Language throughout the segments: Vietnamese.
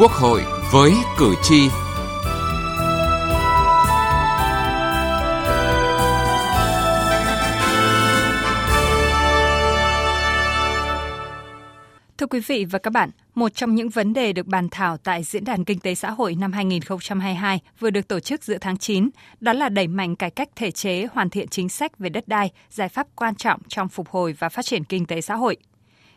Quốc hội với cử tri. Thưa quý vị và các bạn, một trong những vấn đề được bàn thảo tại Diễn đàn Kinh tế Xã hội năm 2022 vừa được tổ chức giữa tháng 9, đó là đẩy mạnh cải cách thể chế, hoàn thiện chính sách về đất đai, giải pháp quan trọng trong phục hồi và phát triển kinh tế xã hội –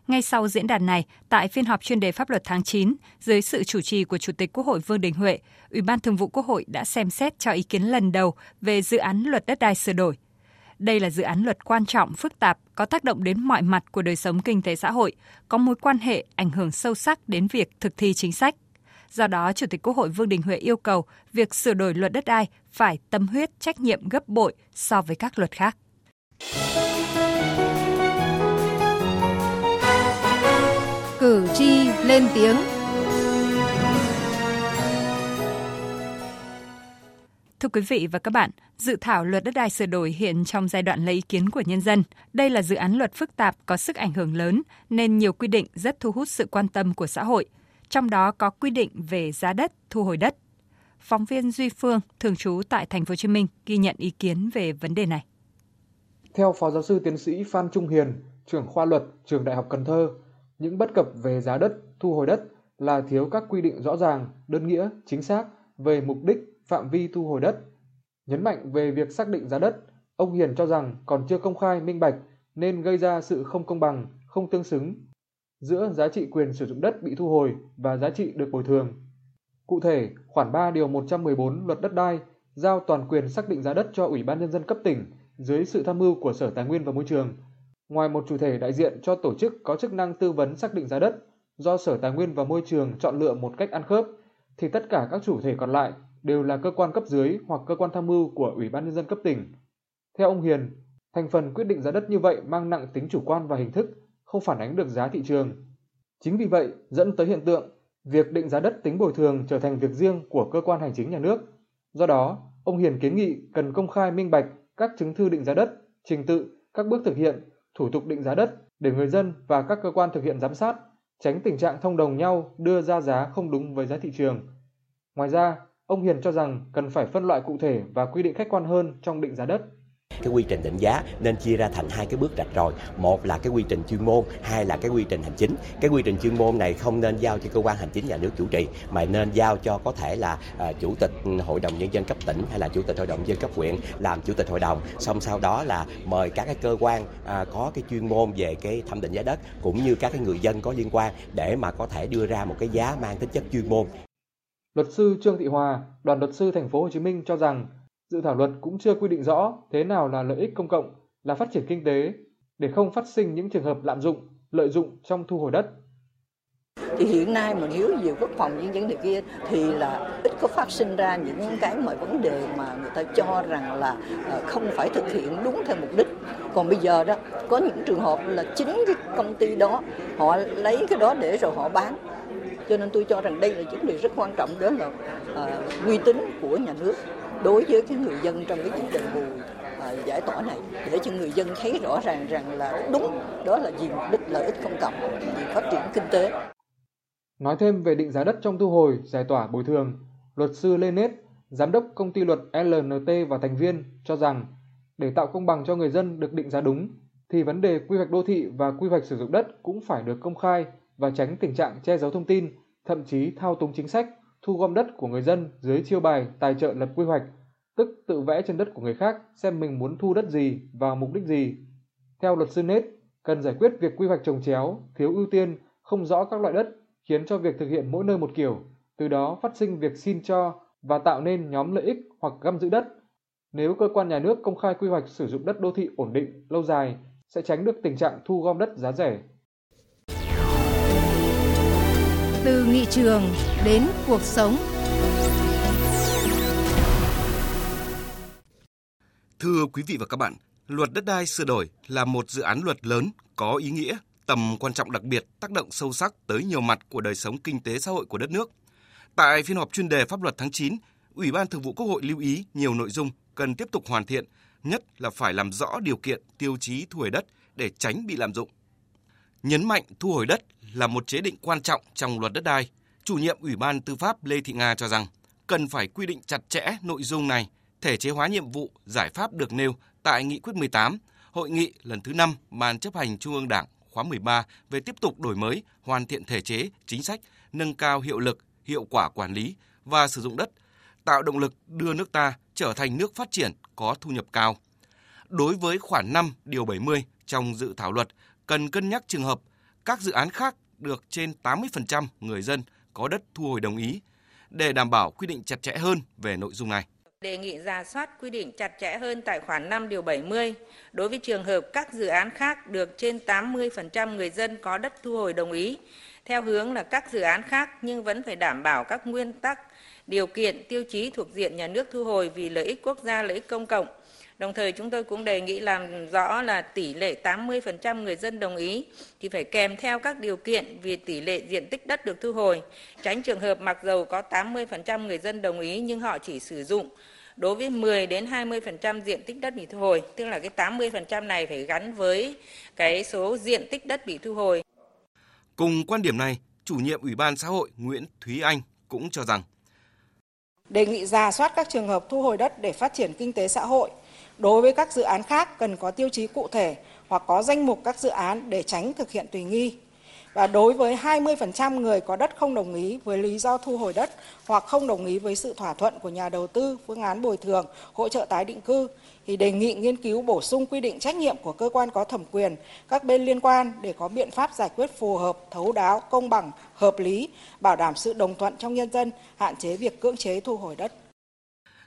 ngay sau diễn đàn này, tại phiên họp chuyên đề pháp luật tháng 9, dưới sự chủ trì của Chủ tịch Quốc hội Vương Đình Huệ, Ủy ban Thường vụ Quốc hội đã xem xét cho ý kiến lần đầu về dự án luật đất đai sửa đổi. Đây là dự án luật quan trọng, phức tạp, có tác động đến mọi mặt của đời sống kinh tế xã hội, có mối quan hệ ảnh hưởng sâu sắc đến việc thực thi chính sách. Do đó, Chủ tịch Quốc hội Vương Đình Huệ yêu cầu việc sửa đổi luật đất đai phải tâm huyết trách nhiệm gấp bội so với các luật khác. Cử tri lên tiếng. Thưa quý vị và các bạn, dự thảo luật đất đai sửa đổi hiện trong giai đoạn lấy ý kiến của nhân dân. Đây là dự án luật phức tạp có sức ảnh hưởng lớn nên nhiều quy định rất thu hút sự quan tâm của xã hội. Trong đó có quy định về giá đất, thu hồi đất. Phóng viên Duy Phương, thường trú tại thành phố Hồ Chí Minh ghi nhận ý kiến về vấn đề này. Theo Phó giáo sư tiến sĩ Phan Trung Hiền, trưởng khoa luật trường Đại học Cần Thơ, những bất cập về giá đất, thu hồi đất là thiếu các quy định rõ ràng, đơn nghĩa, chính xác về mục đích, phạm vi thu hồi đất. Nhấn mạnh về việc xác định giá đất, ông Hiền cho rằng còn chưa công khai minh bạch nên gây ra sự không công bằng, không tương xứng giữa giá trị quyền sử dụng đất bị thu hồi và giá trị được bồi thường. Cụ thể, khoản 3 điều 114 Luật đất đai giao toàn quyền xác định giá đất cho Ủy ban nhân dân cấp tỉnh dưới sự tham mưu của Sở Tài nguyên và Môi trường Ngoài một chủ thể đại diện cho tổ chức có chức năng tư vấn xác định giá đất do Sở Tài nguyên và Môi trường chọn lựa một cách ăn khớp, thì tất cả các chủ thể còn lại đều là cơ quan cấp dưới hoặc cơ quan tham mưu của Ủy ban nhân dân cấp tỉnh. Theo ông Hiền, thành phần quyết định giá đất như vậy mang nặng tính chủ quan và hình thức, không phản ánh được giá thị trường. Chính vì vậy, dẫn tới hiện tượng việc định giá đất tính bồi thường trở thành việc riêng của cơ quan hành chính nhà nước. Do đó, ông Hiền kiến nghị cần công khai minh bạch các chứng thư định giá đất, trình tự, các bước thực hiện thủ tục định giá đất để người dân và các cơ quan thực hiện giám sát, tránh tình trạng thông đồng nhau đưa ra giá không đúng với giá thị trường. Ngoài ra, ông Hiền cho rằng cần phải phân loại cụ thể và quy định khách quan hơn trong định giá đất cái quy trình định giá nên chia ra thành hai cái bước rạch ròi. Một là cái quy trình chuyên môn hai là cái quy trình hành chính. Cái quy trình chuyên môn này không nên giao cho cơ quan hành chính nhà nước chủ trì mà nên giao cho có thể là à, chủ tịch hội đồng nhân dân cấp tỉnh hay là chủ tịch hội đồng nhân dân cấp huyện làm chủ tịch hội đồng. Xong sau đó là mời các cái cơ quan à, có cái chuyên môn về cái thẩm định giá đất cũng như các cái người dân có liên quan để mà có thể đưa ra một cái giá mang tính chất chuyên môn. Luật sư Trương Thị Hòa, đoàn luật sư thành phố Hồ Chí Minh cho rằng Dự thảo luật cũng chưa quy định rõ thế nào là lợi ích công cộng, là phát triển kinh tế để không phát sinh những trường hợp lạm dụng, lợi dụng trong thu hồi đất. Thì hiện nay mà nếu về quốc phòng những vấn đề kia thì là ít có phát sinh ra những cái mọi vấn đề mà người ta cho rằng là ờ, không phải thực hiện đúng theo mục đích. Còn bây giờ đó có những trường hợp là chính cái công ty đó họ lấy cái đó để rồi họ bán cho nên tôi cho rằng đây là vấn đề rất quan trọng đó là uh, uy tín của nhà nước đối với cái người dân trong cái chương trình bù uh, giải tỏa này để cho người dân thấy rõ ràng rằng là đúng đó là vì mục đích lợi ích công cộng vì phát triển kinh tế. Nói thêm về định giá đất trong thu hồi, giải tỏa bồi thường, luật sư Lê Nết, giám đốc công ty luật LNT và thành viên cho rằng để tạo công bằng cho người dân được định giá đúng thì vấn đề quy hoạch đô thị và quy hoạch sử dụng đất cũng phải được công khai và tránh tình trạng che giấu thông tin, thậm chí thao túng chính sách thu gom đất của người dân dưới chiêu bài tài trợ lập quy hoạch, tức tự vẽ trên đất của người khác xem mình muốn thu đất gì và mục đích gì. Theo luật sư Nết, cần giải quyết việc quy hoạch trồng chéo, thiếu ưu tiên, không rõ các loại đất khiến cho việc thực hiện mỗi nơi một kiểu, từ đó phát sinh việc xin cho và tạo nên nhóm lợi ích hoặc găm giữ đất. Nếu cơ quan nhà nước công khai quy hoạch sử dụng đất đô thị ổn định, lâu dài, sẽ tránh được tình trạng thu gom đất giá rẻ từ nghị trường đến cuộc sống. Thưa quý vị và các bạn, luật đất đai sửa đổi là một dự án luật lớn có ý nghĩa, tầm quan trọng đặc biệt, tác động sâu sắc tới nhiều mặt của đời sống kinh tế xã hội của đất nước. Tại phiên họp chuyên đề pháp luật tháng 9, Ủy ban Thường vụ Quốc hội lưu ý nhiều nội dung cần tiếp tục hoàn thiện, nhất là phải làm rõ điều kiện, tiêu chí thu hồi đất để tránh bị lạm dụng. Nhấn mạnh thu hồi đất là một chế định quan trọng trong luật đất đai, Chủ nhiệm Ủy ban Tư pháp Lê Thị Nga cho rằng cần phải quy định chặt chẽ nội dung này, thể chế hóa nhiệm vụ, giải pháp được nêu tại Nghị quyết 18, Hội nghị lần thứ 5 Ban chấp hành Trung ương Đảng khóa 13 về tiếp tục đổi mới, hoàn thiện thể chế, chính sách, nâng cao hiệu lực, hiệu quả quản lý và sử dụng đất, tạo động lực đưa nước ta trở thành nước phát triển có thu nhập cao. Đối với khoản 5 điều 70 trong dự thảo luật, cần cân nhắc trường hợp các dự án khác được trên 80% người dân có đất thu hồi đồng ý để đảm bảo quy định chặt chẽ hơn về nội dung này. Đề nghị ra soát quy định chặt chẽ hơn tại khoản 5 điều 70 đối với trường hợp các dự án khác được trên 80% người dân có đất thu hồi đồng ý theo hướng là các dự án khác nhưng vẫn phải đảm bảo các nguyên tắc, điều kiện, tiêu chí thuộc diện nhà nước thu hồi vì lợi ích quốc gia, lợi ích công cộng Đồng thời chúng tôi cũng đề nghị làm rõ là tỷ lệ 80% người dân đồng ý thì phải kèm theo các điều kiện về tỷ lệ diện tích đất được thu hồi, tránh trường hợp mặc dầu có 80% người dân đồng ý nhưng họ chỉ sử dụng đối với 10 đến 20% diện tích đất bị thu hồi, tức là cái 80% này phải gắn với cái số diện tích đất bị thu hồi. Cùng quan điểm này, chủ nhiệm Ủy ban xã hội Nguyễn Thúy Anh cũng cho rằng đề nghị ra soát các trường hợp thu hồi đất để phát triển kinh tế xã hội Đối với các dự án khác cần có tiêu chí cụ thể hoặc có danh mục các dự án để tránh thực hiện tùy nghi. Và đối với 20% người có đất không đồng ý với lý do thu hồi đất hoặc không đồng ý với sự thỏa thuận của nhà đầu tư phương án bồi thường, hỗ trợ tái định cư thì đề nghị nghiên cứu bổ sung quy định trách nhiệm của cơ quan có thẩm quyền, các bên liên quan để có biện pháp giải quyết phù hợp, thấu đáo, công bằng, hợp lý, bảo đảm sự đồng thuận trong nhân dân, hạn chế việc cưỡng chế thu hồi đất.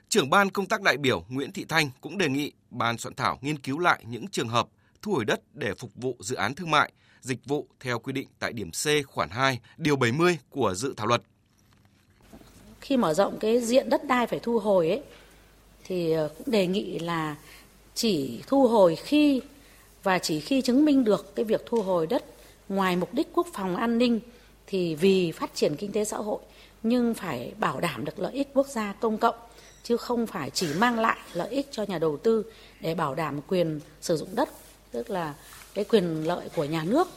Trưởng ban công tác đại biểu Nguyễn Thị Thanh cũng đề nghị ban soạn thảo nghiên cứu lại những trường hợp thu hồi đất để phục vụ dự án thương mại, dịch vụ theo quy định tại điểm C khoản 2, điều 70 của dự thảo luật. Khi mở rộng cái diện đất đai phải thu hồi ấy thì ờ, cũng đề nghị là chỉ thu hồi khi và chỉ khi chứng minh được cái việc thu hồi đất ngoài mục đích quốc phòng an ninh thì vì phát triển kinh tế xã hội nhưng phải bảo đảm được lợi ích quốc gia công cộng chứ không phải chỉ mang lại lợi ích cho nhà đầu tư để bảo đảm quyền sử dụng đất, tức là cái quyền lợi của nhà nước,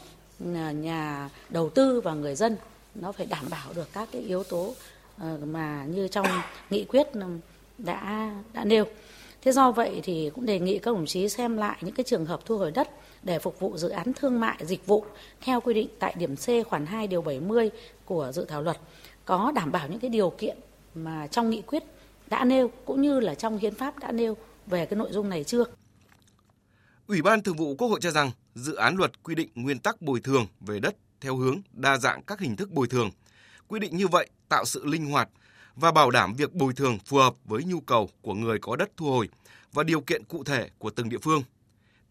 nhà đầu tư và người dân, nó phải đảm bảo được các cái yếu tố ờ, mà như trong nghị quyết ừ, đã đã nêu. Thế do vậy thì cũng đề nghị các đồng chí xem lại những cái trường hợp thu hồi đất để phục vụ dự án thương mại dịch vụ theo quy định tại điểm C khoản 2 điều 70 của dự thảo luật, có đảm bảo những cái điều kiện mà trong nghị quyết đã nêu cũng như là trong hiến pháp đã nêu về cái nội dung này chưa? Ủy ban Thường vụ Quốc hội cho rằng dự án luật quy định nguyên tắc bồi thường về đất theo hướng đa dạng các hình thức bồi thường. Quy định như vậy tạo sự linh hoạt và bảo đảm việc bồi thường phù hợp với nhu cầu của người có đất thu hồi và điều kiện cụ thể của từng địa phương.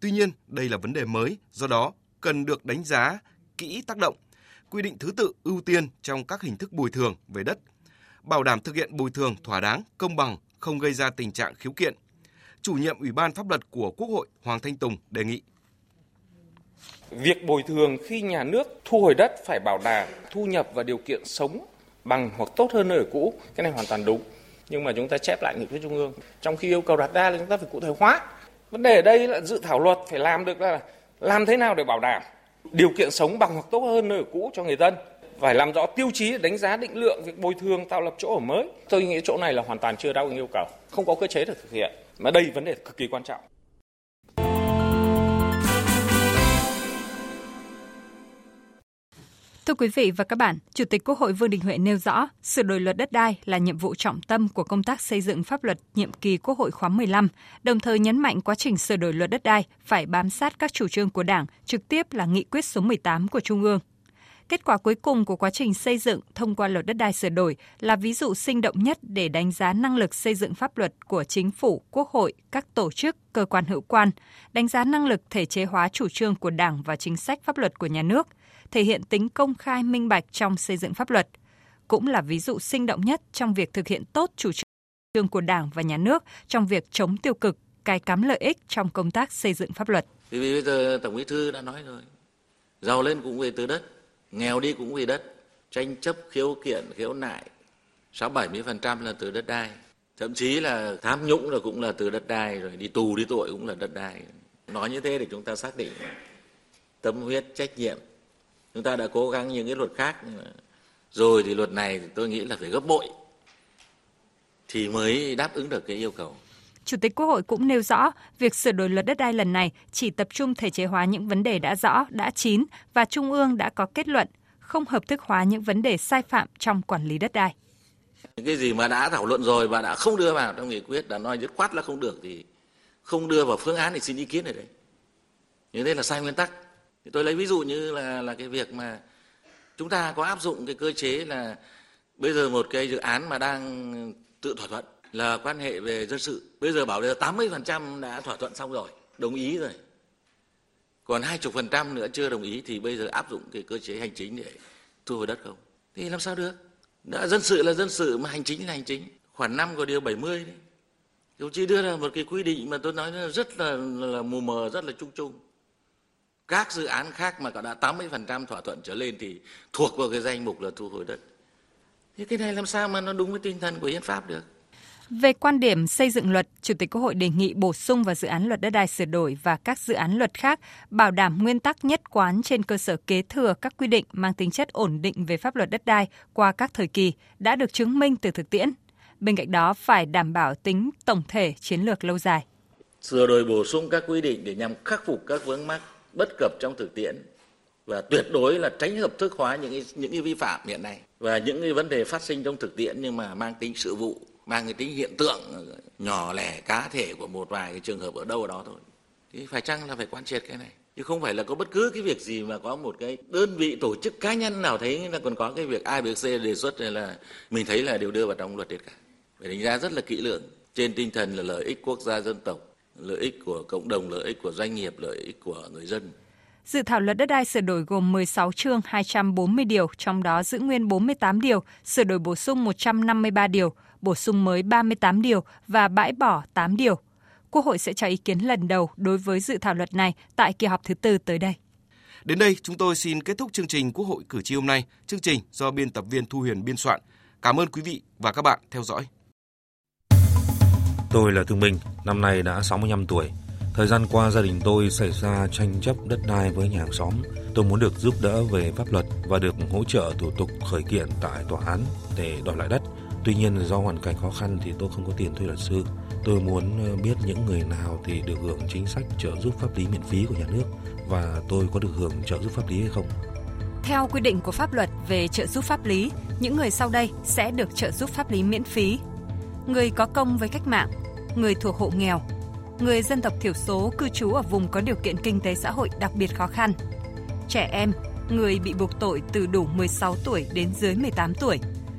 Tuy nhiên, đây là vấn đề mới, do đó cần được đánh giá kỹ tác động, quy định thứ tự ưu tiên trong các hình thức bồi thường về đất bảo đảm thực hiện bồi thường thỏa đáng, công bằng, không gây ra tình trạng khiếu kiện. Chủ nhiệm Ủy ban pháp luật của Quốc hội Hoàng Thanh Tùng đề nghị Việc bồi thường khi nhà nước thu hồi đất phải bảo đảm thu nhập và điều kiện sống bằng hoặc tốt hơn nơi ở cũ, cái này hoàn toàn đúng. Nhưng mà chúng ta chép lại nghị quyết trung ương, trong khi yêu cầu đặt ra là chúng ta phải cụ thể hóa. Vấn đề ở đây là dự thảo luật phải làm được là làm thế nào để bảo đảm điều kiện sống bằng hoặc tốt hơn nơi ở cũ cho người dân phải làm rõ tiêu chí đánh giá định lượng việc bồi thường tạo lập chỗ ở mới. Tôi nghĩ chỗ này là hoàn toàn chưa đáp ứng yêu cầu, không có cơ chế để thực hiện. Mà đây vấn đề cực kỳ quan trọng. Thưa quý vị và các bạn, Chủ tịch Quốc hội Vương Đình Huệ nêu rõ, sửa đổi luật đất đai là nhiệm vụ trọng tâm của công tác xây dựng pháp luật nhiệm kỳ Quốc hội khóa 15, đồng thời nhấn mạnh quá trình sửa đổi luật đất đai phải bám sát các chủ trương của Đảng, trực tiếp là nghị quyết số 18 của Trung ương. Kết quả cuối cùng của quá trình xây dựng thông qua luật đất đai sửa đổi là ví dụ sinh động nhất để đánh giá năng lực xây dựng pháp luật của chính phủ, quốc hội, các tổ chức, cơ quan hữu quan, đánh giá năng lực thể chế hóa chủ trương của Đảng và chính sách pháp luật của nhà nước, thể hiện tính công khai minh bạch trong xây dựng pháp luật, cũng là ví dụ sinh động nhất trong việc thực hiện tốt chủ trương của Đảng và nhà nước trong việc chống tiêu cực, cài cắm lợi ích trong công tác xây dựng pháp luật. Vì bây giờ Tổng Bí thư đã nói rồi, giàu lên cũng về từ đất, nghèo đi cũng vì đất, tranh chấp, khiếu kiện, khiếu nại. Sáu bảy mươi phần trăm là từ đất đai. Thậm chí là tham nhũng là cũng là từ đất đai rồi, đi tù đi tội cũng là đất đai. Nói như thế để chúng ta xác định tâm huyết, trách nhiệm. Chúng ta đã cố gắng những cái luật khác rồi thì luật này tôi nghĩ là phải gấp bội thì mới đáp ứng được cái yêu cầu. Chủ tịch Quốc hội cũng nêu rõ, việc sửa đổi luật đất đai lần này chỉ tập trung thể chế hóa những vấn đề đã rõ, đã chín và Trung ương đã có kết luận, không hợp thức hóa những vấn đề sai phạm trong quản lý đất đai. Những cái gì mà đã thảo luận rồi và đã không đưa vào trong nghị quyết đã nói dứt khoát là không được thì không đưa vào phương án thì xin ý kiến ở đấy. Như thế là sai nguyên tắc. Thì tôi lấy ví dụ như là là cái việc mà chúng ta có áp dụng cái cơ chế là bây giờ một cái dự án mà đang tự thỏa thuận là quan hệ về dân sự. Bây giờ bảo là 80% đã thỏa thuận xong rồi, đồng ý rồi. Còn 20% nữa chưa đồng ý thì bây giờ áp dụng cái cơ chế hành chính để thu hồi đất không? Thì làm sao được? Đã dân sự là dân sự mà hành chính là hành chính. Khoản 5 của điều 70 đấy. Đồng chí đưa ra một cái quy định mà tôi nói rất là, là mù mờ, rất là chung chung. Các dự án khác mà có đã 80% thỏa thuận trở lên thì thuộc vào cái danh mục là thu hồi đất. Thế cái này làm sao mà nó đúng với tinh thần của hiến pháp được? Về quan điểm xây dựng luật, Chủ tịch Quốc hội đề nghị bổ sung vào dự án luật đất đai sửa đổi và các dự án luật khác bảo đảm nguyên tắc nhất quán trên cơ sở kế thừa các quy định mang tính chất ổn định về pháp luật đất đai qua các thời kỳ đã được chứng minh từ thực tiễn. Bên cạnh đó phải đảm bảo tính tổng thể chiến lược lâu dài. Sửa đổi bổ sung các quy định để nhằm khắc phục các vướng mắc bất cập trong thực tiễn và tuyệt đối là tránh hợp thức hóa những những cái vi phạm hiện nay và những cái vấn đề phát sinh trong thực tiễn nhưng mà mang tính sự vụ mang cái tính hiện tượng nhỏ lẻ cá thể của một vài cái trường hợp ở đâu đó thôi. Thì phải chăng là phải quan triệt cái này? Chứ không phải là có bất cứ cái việc gì mà có một cái đơn vị tổ chức cá nhân nào thấy là còn có cái việc A, B, C đề xuất này là mình thấy là đều đưa vào trong luật hết cả. Phải đánh giá rất là kỹ lưỡng trên tinh thần là lợi ích quốc gia dân tộc lợi ích của cộng đồng lợi ích của doanh nghiệp lợi ích của người dân. Dự thảo luật đất đai sửa đổi gồm 16 chương 240 điều, trong đó giữ nguyên 48 điều, sửa đổi bổ sung 153 điều, bổ sung mới 38 điều và bãi bỏ 8 điều. Quốc hội sẽ cho ý kiến lần đầu đối với dự thảo luật này tại kỳ họp thứ tư tới đây. Đến đây, chúng tôi xin kết thúc chương trình Quốc hội cử tri hôm nay. Chương trình do biên tập viên Thu Huyền biên soạn. Cảm ơn quý vị và các bạn theo dõi. Tôi là Thương Minh, năm nay đã 65 tuổi. Thời gian qua gia đình tôi xảy ra tranh chấp đất đai với nhà hàng xóm. Tôi muốn được giúp đỡ về pháp luật và được hỗ trợ thủ tục khởi kiện tại tòa án để đòi lại đất. Tuy nhiên do hoàn cảnh khó khăn thì tôi không có tiền thuê luật sư. Tôi muốn ờ, biết những người nào thì được hưởng chính sách trợ giúp pháp lý miễn phí của nhà nước và tôi có được hưởng trợ giúp pháp lý hay không. Theo quy định của pháp luật về trợ giúp pháp lý, những người sau đây sẽ được trợ giúp pháp lý miễn phí. Người có công với cách mạng, người thuộc hộ nghèo, người dân tộc thiểu số cư trú ở vùng có điều kiện kinh tế xã hội đặc biệt khó khăn, trẻ em, người bị buộc tội từ đủ 16 tuổi đến dưới 18 tuổi,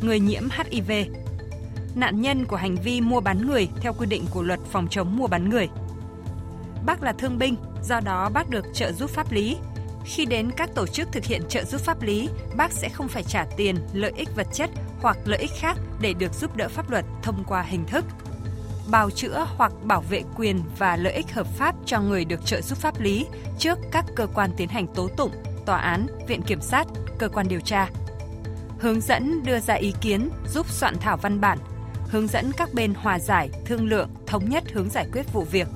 người nhiễm HIV. Nạn nhân của hành vi mua bán người theo quy định của luật phòng chống mua bán người. Bác là thương binh, do đó bác được trợ giúp pháp lý. Khi đến các tổ chức thực hiện trợ giúp pháp lý, bác sẽ không phải trả tiền, lợi ích vật chất hoặc lợi ích khác để được giúp đỡ pháp luật thông qua hình thức bào chữa hoặc bảo vệ quyền và lợi ích hợp pháp cho người được trợ giúp pháp lý trước các cơ quan tiến hành tố tụng, tòa án, viện kiểm sát, cơ quan điều tra. Hướng dẫn đưa ra ý kiến, giúp soạn thảo văn bản, hướng dẫn các bên hòa giải, thương lượng, thống nhất hướng giải quyết vụ việc.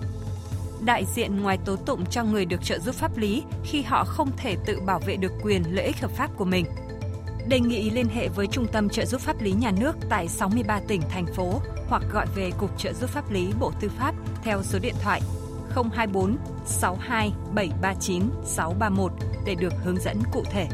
Đại diện ngoài tố tụng cho người được trợ giúp pháp lý khi họ không thể tự bảo vệ được quyền lợi ích hợp pháp của mình. Đề nghị liên hệ với Trung tâm trợ giúp pháp lý nhà nước tại 63 tỉnh, thành phố hoặc gọi về Cục Trợ giúp pháp lý Bộ Tư pháp theo số điện thoại 024 62 739 631 để được hướng dẫn cụ thể.